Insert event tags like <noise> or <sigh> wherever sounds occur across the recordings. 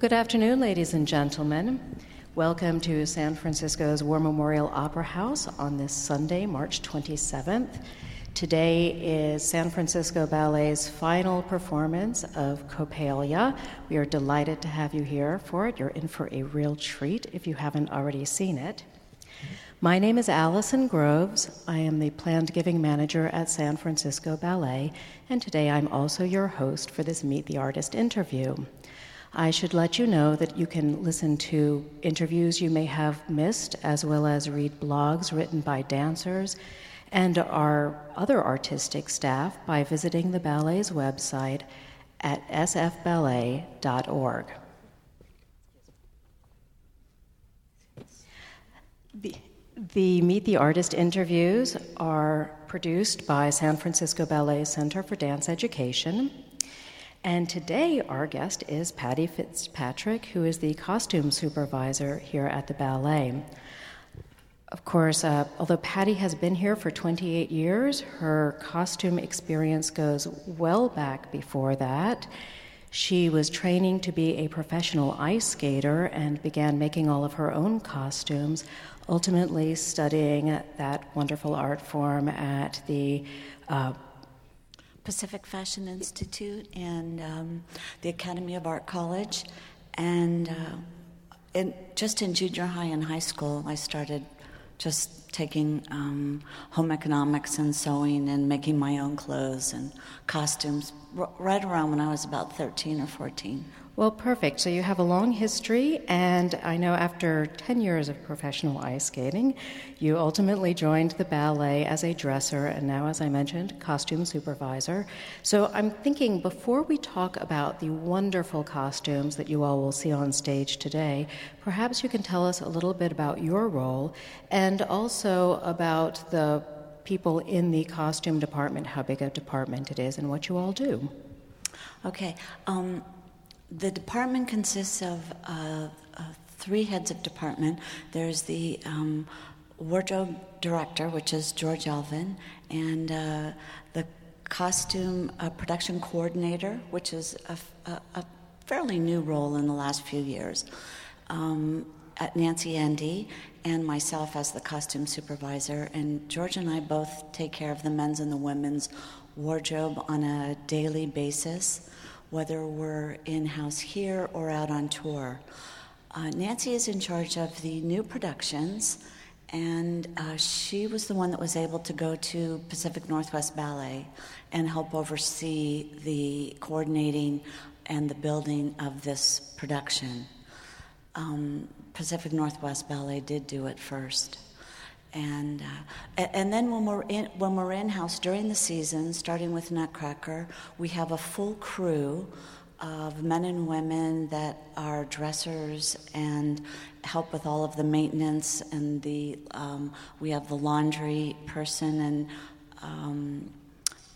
Good afternoon, ladies and gentlemen. Welcome to San Francisco's War Memorial Opera House on this Sunday, March 27th. Today is San Francisco Ballet's final performance of Coppelia. We are delighted to have you here for it. You're in for a real treat if you haven't already seen it. My name is Allison Groves. I am the planned giving manager at San Francisco Ballet, and today I'm also your host for this Meet the Artist interview. I should let you know that you can listen to interviews you may have missed, as well as read blogs written by dancers and our other artistic staff by visiting the ballet's website at sfballet.org. The, the Meet the Artist interviews are produced by San Francisco Ballet Center for Dance Education. And today, our guest is Patti Fitzpatrick, who is the costume supervisor here at the ballet. Of course, uh, although Patti has been here for 28 years, her costume experience goes well back before that. She was training to be a professional ice skater and began making all of her own costumes, ultimately studying that wonderful art form at the uh, Pacific Fashion Institute and um, the Academy of Art College. And uh, in, just in junior high and high school, I started just taking um, home economics and sewing and making my own clothes and costumes r- right around when I was about 13 or 14. Well, perfect. So you have a long history, and I know after 10 years of professional ice skating, you ultimately joined the ballet as a dresser and now, as I mentioned, costume supervisor. So I'm thinking before we talk about the wonderful costumes that you all will see on stage today, perhaps you can tell us a little bit about your role and also about the people in the costume department, how big a department it is, and what you all do. Okay. Um, the department consists of uh, uh, three heads of department. There's the um, wardrobe director, which is George Elvin, and uh, the costume uh, production coordinator, which is a, fairly new role in the last few years. Um, at Nancy Andy and myself as the costume supervisor, and George and I both take care of the men's and the women's wardrobe on a daily basis whether we're in house here or out on tour. Uh, Nancy is in charge of the new productions, and uh, she was the one that was able to go to Pacific Northwest Ballet and help oversee the coordinating and the building of this production. Um, Pacific Northwest Ballet did do it first. And, uh, and then when we're, in, when we're in house during the season, starting with Nutcracker, we have a full crew of men and women that are dressers and help with all of the maintenance and the um, we have the laundry person and um,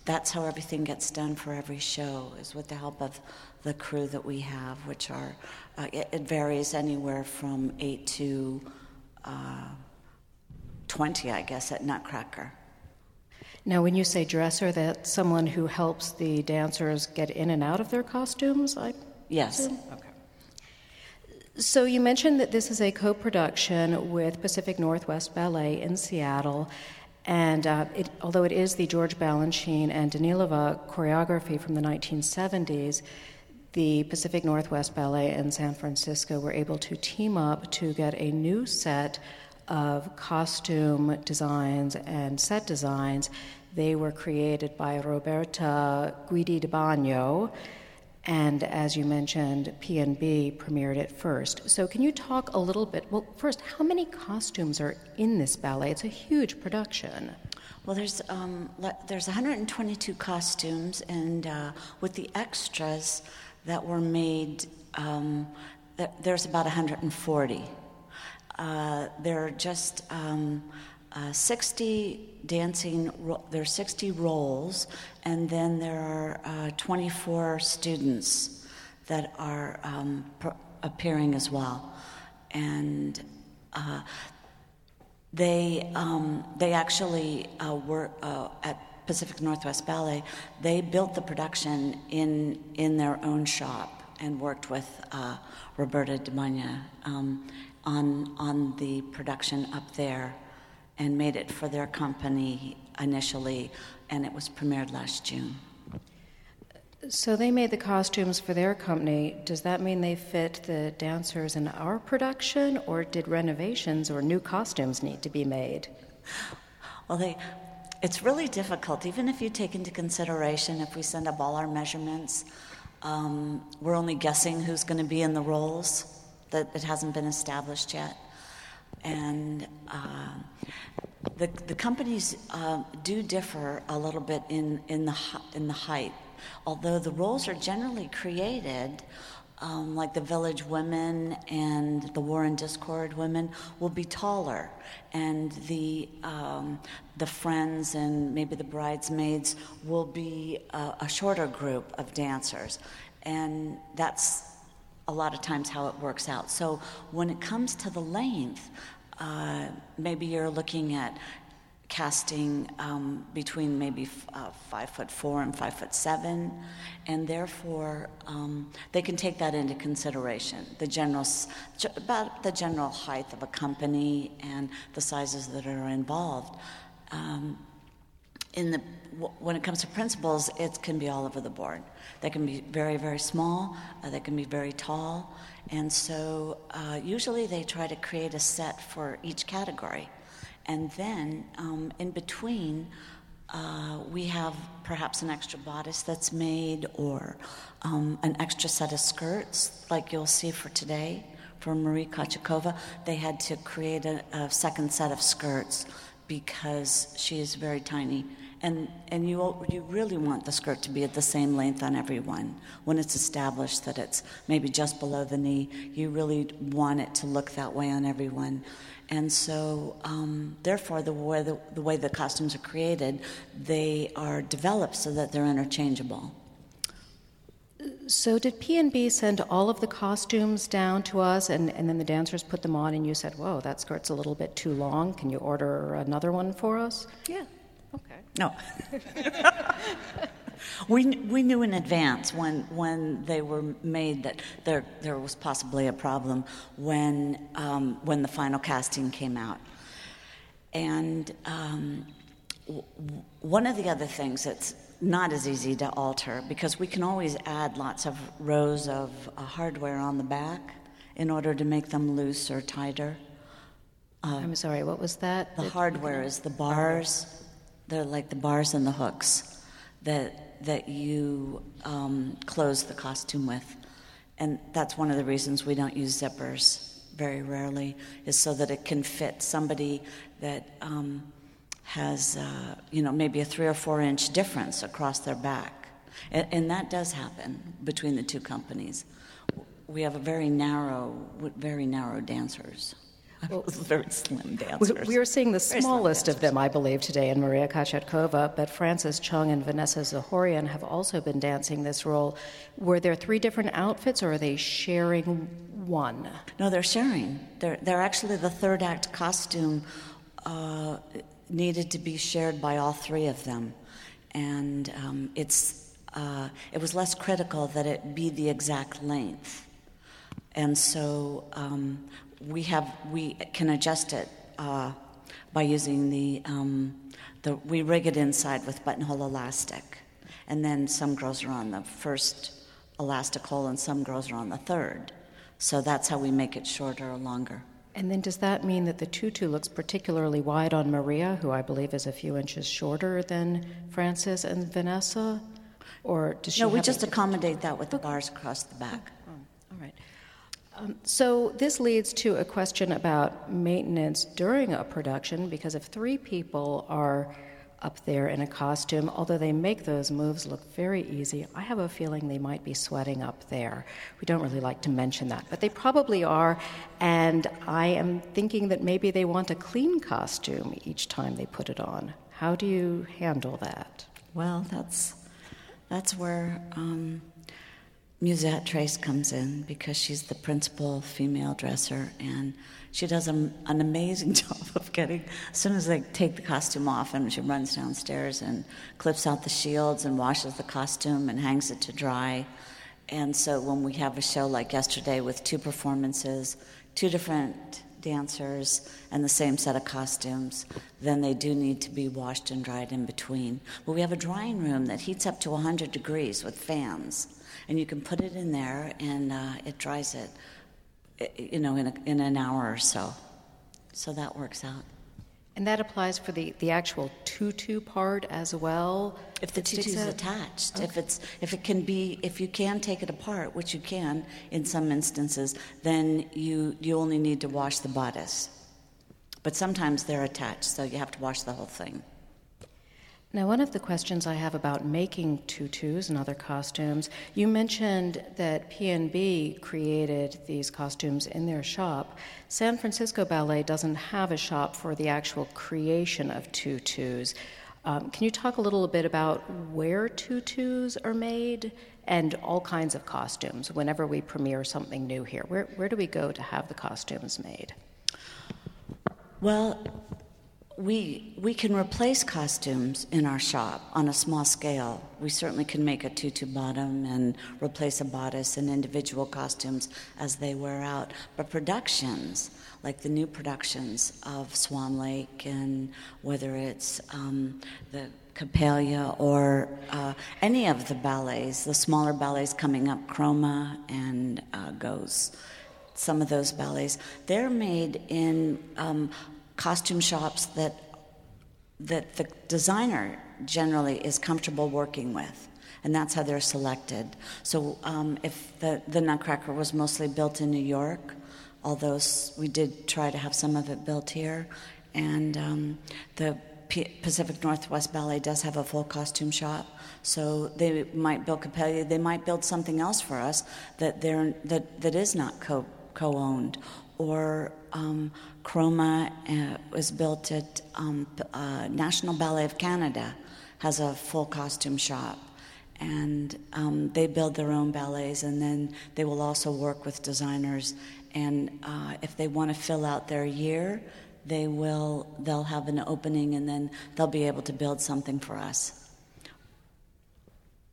that's how everything gets done for every show is with the help of the crew that we have which are uh, it, it, varies anywhere from eight to uh, 20, I guess, at Nutcracker. Now, when you say dresser, that's someone who helps the dancers get in and out of their costumes? I yes. Assume? Okay. So you mentioned that this is a co-production with Pacific Northwest Ballet in Seattle, and uh, it, although it is the George Balanchine and Danilova choreography from the 1970s, the Pacific Northwest Ballet in San Francisco were able to team up to get a new set of costume designs and set designs. They were created by Roberta Guidi di Bagno, and as you mentioned, PNB premiered it first. So, can you talk a little bit? Well, first, how many costumes are in this ballet? It's a huge production. Well, there's um, there's 122 costumes, and uh, with the extras that were made, um, there's about 140. Uh, there are just um, uh, 60 dancing, ro- there are 60 roles, and then there are uh, 24 students that are um, pr- appearing as well. And uh, they, um, they actually were at Pacific Northwest Ballet, they built the production in, in their own shop and worked with uh, Roberta Demania um, on, on the production up there and made it for their company initially, and it was premiered last June. So they made the costumes for their company. Does that mean they fit the dancers in our production, or did renovations or new costumes need to be made? Well, they, it's really difficult, even if you take into consideration if we send up all our measurements, um, we're only guessing who's going to be in the roles, that it hasn't been established yet. And uh, the, the companies uh, do differ a little bit in, in, the, in the height. Although the roles are generally created, um, like the village women and the war and discord women will be taller, and the um, the friends and maybe the bridesmaids will be a, a shorter group of dancers, and that's a lot of times how it works out. So when it comes to the length, uh, maybe you're looking at casting um, between maybe f- uh, five foot four and five foot seven, and therefore um, they can take that into consideration. The general, about the general height of a company and the sizes that are involved. Um, in the when it comes to principals, it can be all over the board. They can be very, very small. Uh, they can be very tall, and so uh, usually they try to create a set for each category. And then um, in between, uh, we have perhaps an extra bodice that's made or um, an extra set of skirts, like you'll see for today for Marie Kochetkova. They had to create a, a second set of skirts because she is very tiny. And, and you, you really want the skirt to be at the same length on everyone. When it's established that it's maybe just below the knee, you really want it to look that way on everyone. And so, um, therefore, the way the, the way the costumes are created, they are developed so that they're interchangeable. So, did PNB send all of the costumes down to us, and, and then the dancers put them on, and you said, "Whoa, that skirt's a little bit too long. Can you order another one for us?" Yeah. Okay. No. <laughs> We, we knew in advance when, when they were made that there, there was possibly a problem when, um, when the final casting came out. And um, w- one of the other things that's not as easy to alter because we can always add lots of rows of uh, hardware on the back in order to make them loose or tighter. Uh, I'm sorry, what was that? The hardware is the bars. They're like the bars and the hooks that that you um, close the costume with. And that's one of the reasons we don't use zippers very rarely, is so that it can fit somebody that um, has, uh, you know, maybe a three or four inch difference across their back. And, and that does happen between the two companies. We have a very narrow, very narrow dancers. <laughs> Well, very slim dancers. We are seeing the smallest of them, I believe, today in Maria Kochetkova, but Frances Chung and Vanessa Zahorian have also been dancing this role. Were there three different outfits, or are they sharing one? No, they're sharing. They're, they're actually the third act costume uh, needed to be shared by all three of them. And um, it's, uh, it was less critical that it be the exact length. And so um, we have we can adjust it uh, by using the um, the we rig it inside with buttonhole elastic, and then some girls are on the first elastic hole and some girls are on the third. So that's how we make it shorter or longer. And then does that mean that the tutu looks particularly wide on Maria, who I believe is a few inches shorter than Frances and Vanessa? Or does she No, we just accommodate that with the bars across the back. Oh, all right. Um, so, this leads to a question about maintenance during a production because if three people are up there in a costume, although they make those moves look very easy, I have a feeling they might be sweating up there. We don't really like to mention that, but they probably are, and I am thinking that maybe they want a clean costume each time they put it on. How do you handle that? Well, that's that's where um, Musette Trace comes in because she's the principal female dresser, and she does a, an amazing <laughs> job of getting. As soon as they take the costume off, and she runs downstairs and clips out the shields and washes the costume and hangs it to dry, And so when we have a show like yesterday with two performances, two different dancers, and the same set of costumes, then they do need to be washed and dried in between. But we have a drying room that heats up to 100 degrees with fans, and you can put it in there and uh, it dries it, you know, in, a, in an hour or so. So that works out. And that applies for the, the actual tutu part as well. If the tutu is attached, okay. if it's if it can be if you can take it apart, which you can in some instances, then you you only need to wash the bodice. But sometimes they're attached, so you have to wash the whole thing. Now, one of the questions I have about making tutus and other costumes, you mentioned that PNB created these costumes in their shop. San Francisco Ballet doesn't have a shop for the actual creation of tutus. Um, can you talk a little bit about where tutus are made and all kinds of costumes whenever we premiere something new here? Where, where do we go to have the costumes made? Well, we, we can replace costumes in our shop on a small scale. We certainly can make a tutu bottom and replace a bodice and individual costumes as they wear out. But productions, like the new productions of Swan Lake, and whether it's um, the Coppelia or uh, any of the ballets, the smaller ballets coming up, Chroma and uh, Goes, some of those ballets, they're made in um, costume shops that that the designer generally is comfortable working with and that's how they're selected. So um, if the, the nutcracker was mostly built in new york although we did try to have some of it built here and um, the pacific northwest ballet does have a full costume shop so they might build Coppelia, they might build something else for us that they're that, that is not co co-owned or um, Chroma uh, was built at um, uh, National Ballet of Canada, has a full costume shop. And um, they build their own ballets, and then they will also work with designers. And uh, if they want to fill out their year, they will. They'll have an opening, and then they'll be able to build something for us.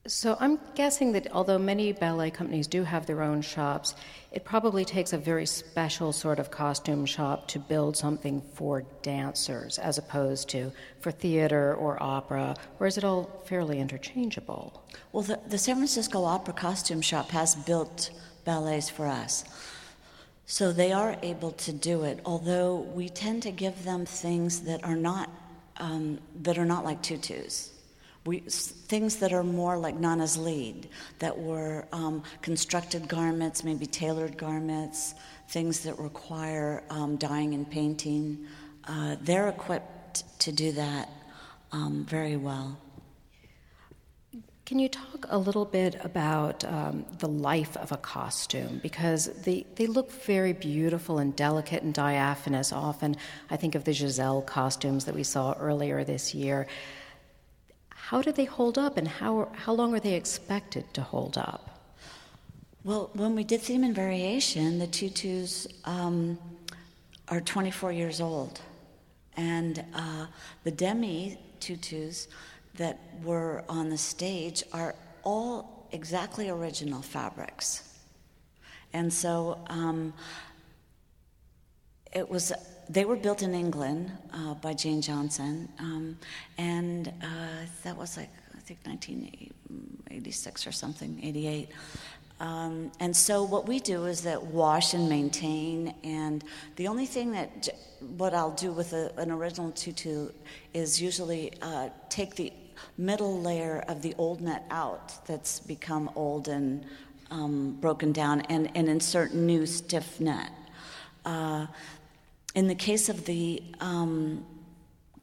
So I'm guessing that although many ballet companies do have their own shops, it probably takes a very special sort of costume shop to build something for dancers as opposed to for theater or opera, or is it all fairly interchangeable? Well, the, the San Francisco Opera Costume Shop has built ballets for us. So they are able to do it, although we tend to give them things that are not um, that are not like tutus we, things that are more like Nanna's Lied, that were um, constructed garments, maybe tailored garments, things that require um, dyeing and painting. Uh, they're equipped to do that um, very well. Can you talk a little bit about um, the life of a costume? Because they, they look very beautiful and delicate and diaphanous. Often, I think of the Giselle costumes that we saw earlier this year. How do they hold up, and how, how long are they expected to hold up? Well, when we did theme and variation, the tutus um, are 24 years old. And uh, the demi tutus that were on the stage are all exactly original fabrics. And so um, it was they were built in England uh, by Jane Johnson, um, and uh, that was like I think 1986 or something, 88. Um, and so what we do is that wash and maintain, and the only thing that what I'll do with a, an original tutu is usually uh, take the middle layer of the old net out that's become old and um, broken down, and, and insert new stiff net. Uh, in the case of the um,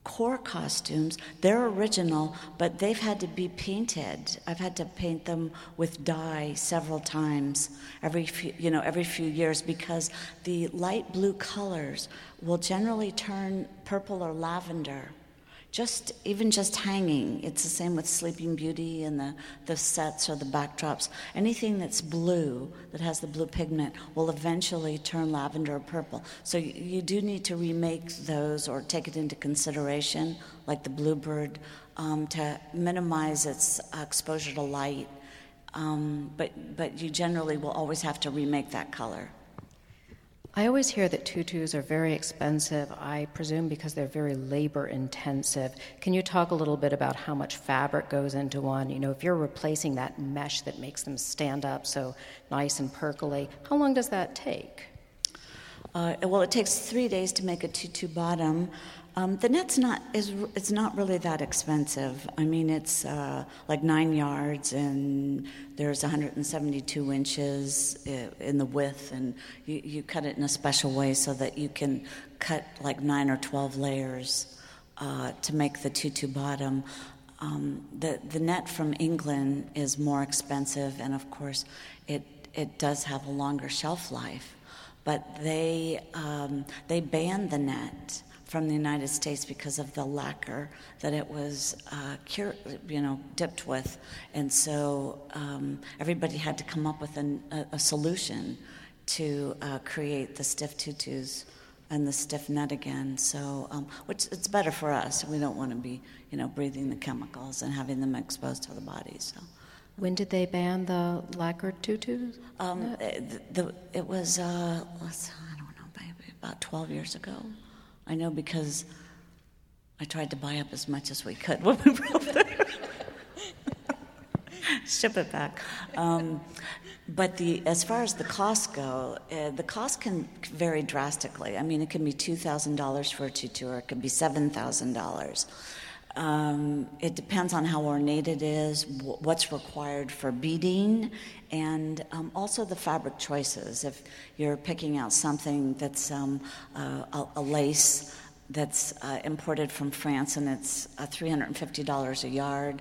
corps costumes, they're original, but they've had to be painted. I've had to paint them with dye several times every few, you know, every few years because the light blue colors will generally turn purple or lavender just even just hanging it's the same with sleeping beauty and the, the sets or the backdrops. Anything that's blue that has the blue pigment will eventually turn lavender or purple. So you, you do need to remake those or take it into consideration like the bluebird um, to minimize its exposure to light. Um, but, but you generally will always have to remake that color. I always hear that tutus are very expensive, I presume because they're very labor intensive. Can you talk a little bit about how much fabric goes into one? You know, if you're replacing that mesh that makes them stand up so nice and percolate, how long does that take? Uh, well, it takes three days to make a tutu bottom. Um, the net's not is it's not really that expensive. I mean, it's uh, like nine yards, and there's 172 inches uh, in the width, and you, you cut it in a special way so that you can cut like nine or 12 layers uh, to make the tutu bottom. Um, the the net from England is more expensive, and of course, it it does have a longer shelf life. But they um, they banned the net from the United States because of the lacquer that it was uh, cure, you know, dipped with, and so um, everybody had to come up with an, a, a, solution to uh, create the stiff tutus and the stiff net again. So, um, which it's better for us. We don't want to be, you know, breathing the chemicals and having them exposed to the body. So. When did they ban the lacquered tutus? Um, it, the, it was, uh, I don't know, maybe about 12 years ago. I know because I tried to buy up as much as we could when we over there. Ship it back. Um, but the, as far as the costs go, uh, the cost can vary drastically. I mean, it can be $2,000 for a tutu, or it can be $7,000. Um, it depends on how ornate it is, w- what's required for beading, and um, also the fabric choices. If you're picking out something that's um, uh, a, a, lace that's uh, imported from France and it's uh, $350 a yard,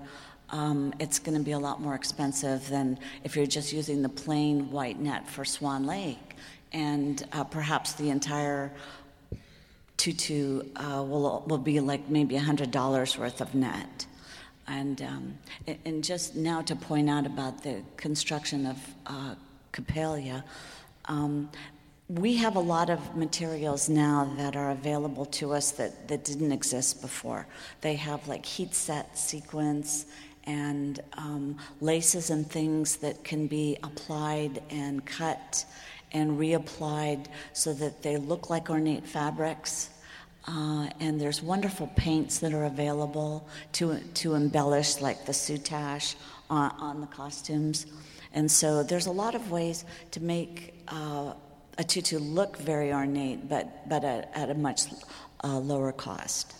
um, it's going to be a lot more expensive than if you're just using the plain white net for Swan Lake. And uh, perhaps the entire tutu uh, will, will be like maybe $100 worth of net. And, um, and just now to point out about the construction of uh, Coppelia, um, we have a lot of materials now that are available to us that, that didn't exist before. They have like heat set sequins and um, laces and things that can be applied and cut and reapplied so that they look like ornate fabrics. Uh, and there's wonderful paints that are available to, to embellish, like the soutache on, on the costumes. And so there's a lot of ways to make uh, a tutu look very ornate, but, but at, at a much uh, lower cost.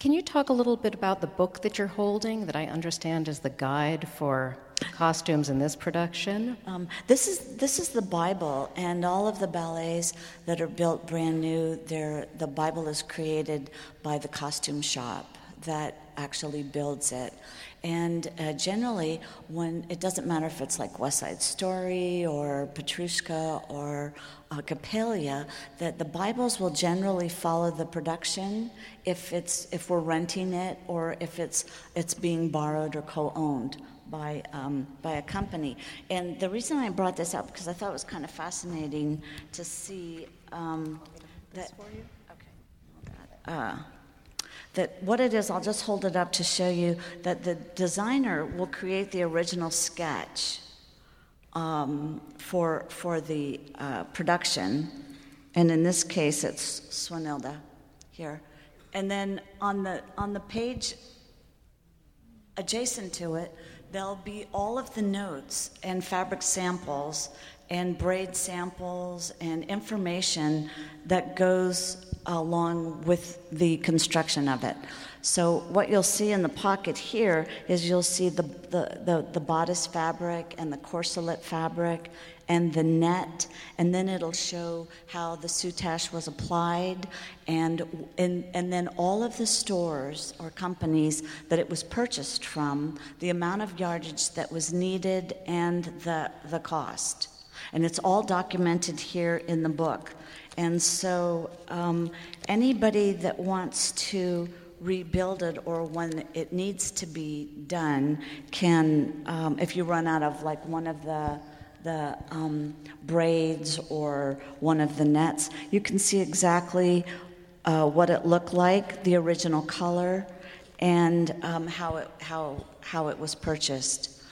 Can you talk a little bit about the book that you're holding, that I understand is the guide for costumes in this production? Um, this is this is the Bible, and all of the ballets that are built brand new. the Bible is created by the costume shop that actually builds it. And uh, generally, when it doesn't matter if it's like West Side Story or Petrushka or uh, Coppelia, that the Bibles will generally follow the production if it's if we're renting it or if it's it's being borrowed or co-owned by, um, by a company. And the reason I brought this up, because I thought it was kind of fascinating to see um, that. Uh, that what it is, I'll just hold it up to show you that the designer will create the original sketch um, for, for the uh, production. And in this case, it's Swanilda here. And then on the, on the page adjacent to it, there'll be all of the notes and fabric samples and braid samples and information that goes along with the construction of it. So what you'll see in the pocket here is you'll see the, the, the, the bodice fabric and the corselet fabric and the net, and then it'll show how the soutache was applied, and, and, and then all of the stores or companies that it was purchased from, the amount of yardage that was needed, and the, the cost. And it's all documented here in the book. And so, um, anybody that wants to rebuild it or when it needs to be done can, um, if you run out of like one of the the um, braids or one of the nets, you can see exactly uh, what it looked like, the original color, and um, how it how how it was purchased.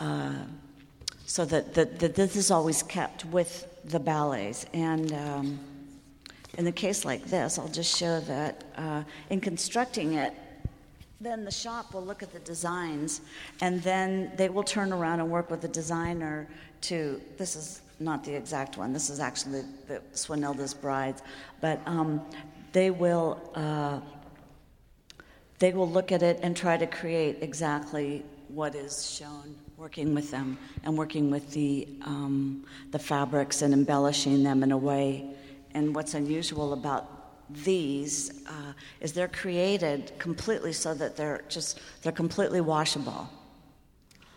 uh, so that, that, that this is always kept with the ballets. And um, in the case like this, I'll just show that uh, in constructing it, then the shop will look at the designs and then they will turn around and work with the designer to this is not the exact one this is actually the Swanilda's brides but um, they will uh, they will look at it and try to create exactly what is shown working with them and working with the um, the fabrics and embellishing them in a way. And what's unusual about these uh, is they're created completely so that they're just they're completely washable.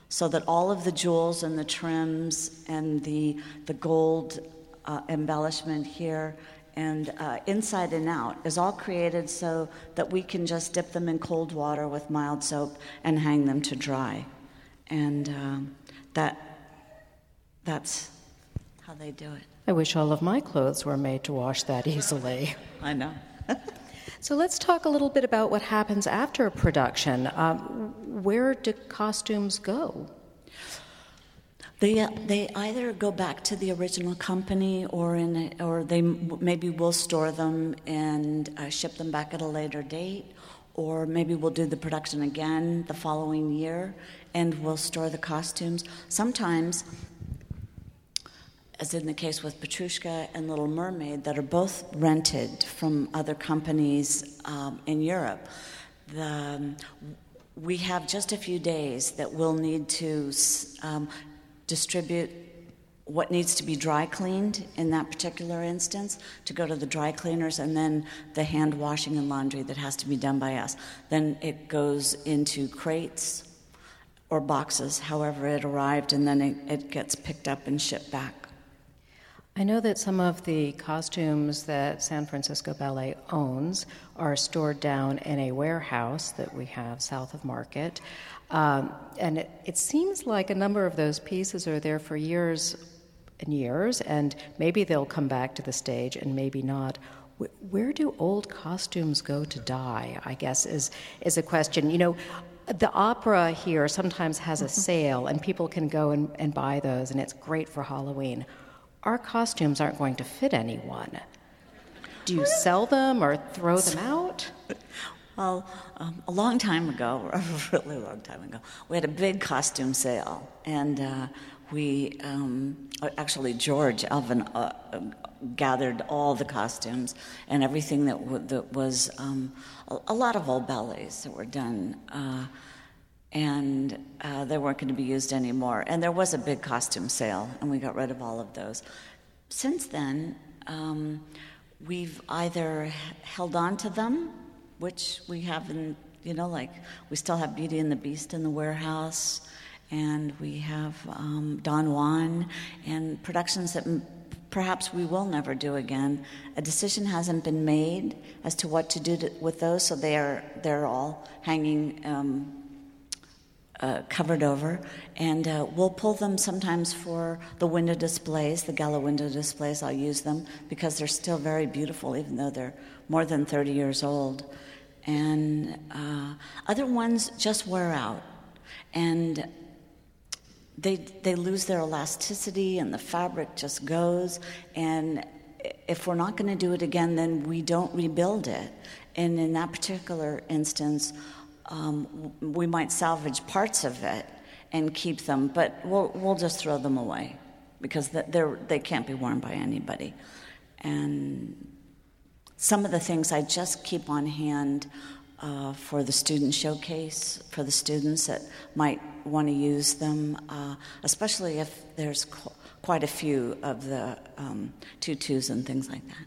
So that all of the jewels and the trims and the the gold uh, embellishment here and uh, inside and out is all created so that we can just dip them in cold water with mild soap and hang them to dry. And um, that that's how they do it I wish all of my clothes were made to wash that easily. I know. <laughs> so let's talk a little bit about what happens after production. Um, where do costumes go? They, uh, they either go back to the original company or in or they maybe we'll store them and uh, ship them back at a later date or maybe we'll do the production again the following year and we'll store the costumes sometimes as in the case with Petrushka and Little Mermaid, that are both rented from other companies um, in Europe. The, um, we have just a few days that we'll need to um, distribute what needs to be dry cleaned in that particular instance to go to the dry cleaners and then the hand washing and laundry that has to be done by us. Then it goes into crates or boxes, however it arrived, and then it, it gets picked up and shipped back. I know that some of the costumes that San Francisco Ballet owns are stored down in a warehouse that we have south of Market. Um, and it, it seems like a number of those pieces are there for years and years, and maybe they'll come back to the stage and maybe not. Where do old costumes go to die? I guess is is a question. You know, the opera here sometimes has a sale, and people can go and, and buy those, and it's great for Halloween our costumes aren't going to fit anyone. Do you sell them or throw them <laughs> out? Well, um, a long time ago, <laughs> a really long time ago, we had a big costume sale, and uh, we um, actually George Elvin uh, gathered all the costumes and everything that, w- that was um, a, a, lot of old ballets that were done. And uh, they weren't going to be used anymore. And there was a big costume sale, and we got rid of all of those. Since then, um, we've either held on to them, which we haven't, you know, like we still have Beauty and the Beast in the warehouse, and we have um, Don Juan, and productions that m- perhaps we will never do again. A decision hasn't been made as to what to do to, with those, so they are they're all hanging. Um, uh, covered over, and uh, we'll pull them sometimes for the window displays, the gala window displays. I'll use them because they're still very beautiful, even though they're more than 30 years old. And uh, other ones just wear out, and they they lose their elasticity, and the fabric just goes. And if we're not going to do it again, then we don't rebuild it. And in that particular instance, um, we might salvage parts of it and keep them, but we'll, we'll just throw them away because they're, they can't be worn by anybody. And some of the things I just keep on hand uh, for the student showcase, for the students that might want to use them, uh, especially if there's qu- quite a few of the um, tutus and things like that.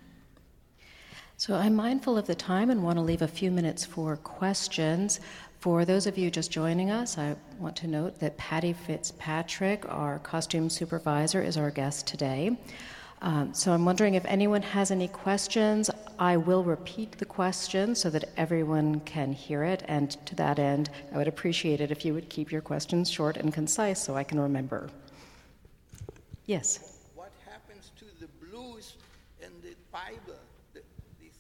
So I'm mindful of the time and want to leave a few minutes for questions. For those of you just joining us, I want to note that Patti Fitzpatrick, our costume supervisor, is our guest today. Um, so I'm wondering if anyone has any questions. I will repeat the question so that everyone can hear it. And to that end, I would appreciate it if you would keep your questions short and concise so I can remember. Yes. What happens to the blues in the Bible?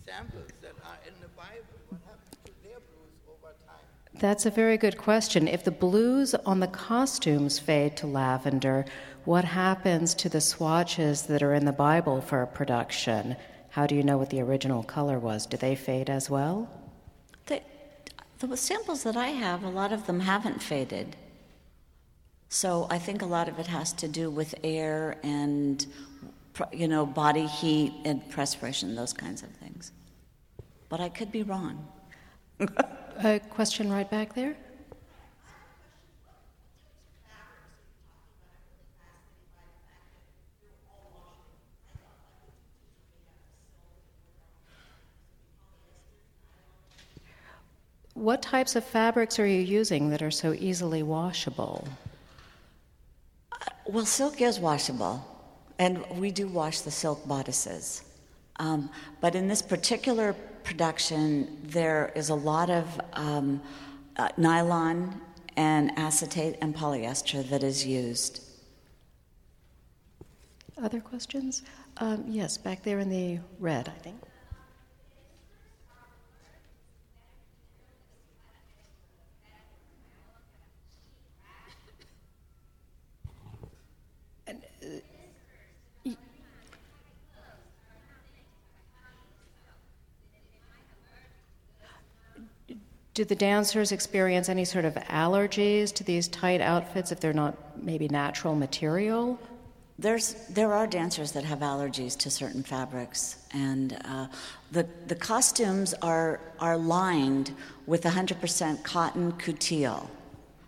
samples that are in the Bible, what happened to their blues over time? That's a very good question. If the blues on the costumes fade to lavender, what happens to the swatches that are in the Bible for a production? How do you know what the original color was? Do they fade as well? The, the samples that I have, a lot of them haven't faded. So I think a lot of it has to do with air and, you know, body heat and perspiration, those kinds of things. But I could be wrong. <laughs> A question right back there. What types of fabrics are you using that are so easily washable? Uh, well, silk is washable, and we do wash the silk bodices. Um, but in this particular production, there is a lot of um, uh, nylon and acetate and polyester that is used. Other questions? Um, yes, back there in the red, I think. Do the dancers experience any sort of allergies to these tight outfits if they're not maybe natural material? There's, there are dancers that have allergies to certain fabrics, and uh, the, the costumes are, are lined with 100% cotton coutil.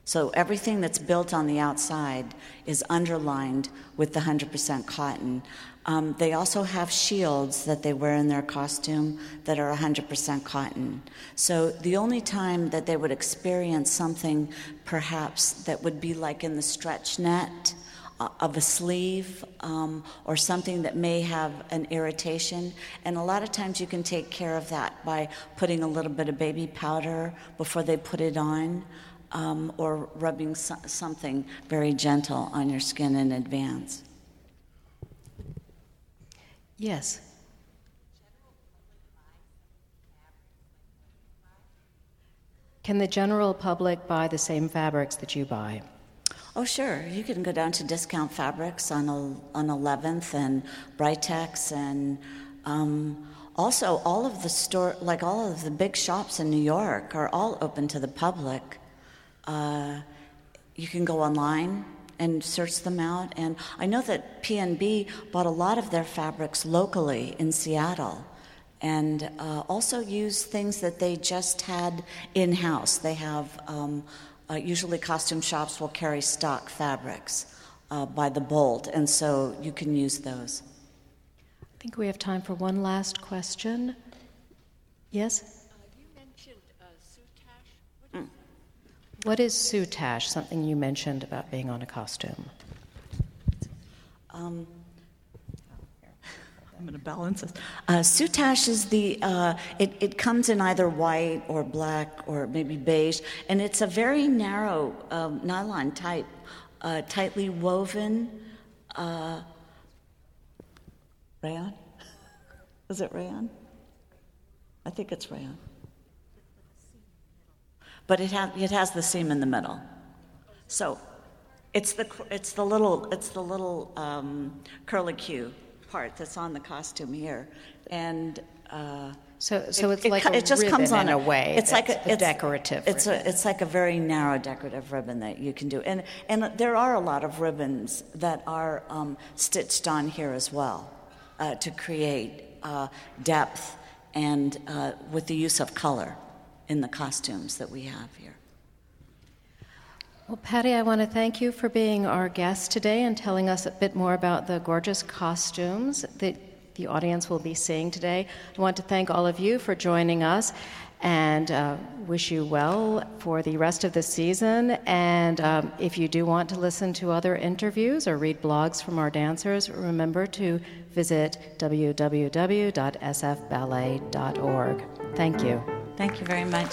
So everything that's built on the outside is underlined with the 100% cotton. Um, they also have shields that they wear in their costume that are 100% cotton. So the only time that they would experience something perhaps that would be like in the stretch net uh, of a sleeve um, or something that may have an irritation. And a lot of times you can take care of that by putting a little bit of baby powder before they put it on. Um, or rubbing so- something very gentle on your skin in advance. Yes. Can the general public buy the same fabrics that you buy? Oh, sure. You can go down to Discount Fabrics on, on 11th and Britex and um, also all of the store, like all of the big shops in New York, are all open to the public. You can go online and search them out. And I know that PNB bought a lot of their fabrics locally in Seattle and uh, also use things that they just had in house. They have, um, uh, usually, costume shops will carry stock fabrics uh, by the bolt, and so you can use those. I think we have time for one last question. Yes? What is soutache? Something you mentioned about being on a costume. Um, I'm going to balance this. Uh, soutache is the, uh, it, it comes in either white or black or maybe beige, and it's a very narrow um, nylon type, uh, tightly woven uh, rayon. <laughs> Is it rayon? I think it's rayon but it, ha- it has the seam in the middle. So it's the, it's the little, it's the little um, curlicue part that's on the costume here. And uh, so, so it's it, like it, a it just comes on in a, way. It's like a, a it's, decorative. It's a, it's like a very narrow decorative ribbon that you can do, and and there are a lot of ribbons that are um, stitched on here as well uh, to create uh, depth and uh, with the use of color in the costumes that we have here. Well, Patti, I want to thank you for being our guest today and telling us a bit more about the gorgeous costumes that the audience will be seeing today. I want to thank all of you for joining us and uh, wish you well for the rest of the season. And um, if you do want to listen to other interviews or read blogs from our dancers, remember to visit www.sfballet.org. Thank you. Thank you very much.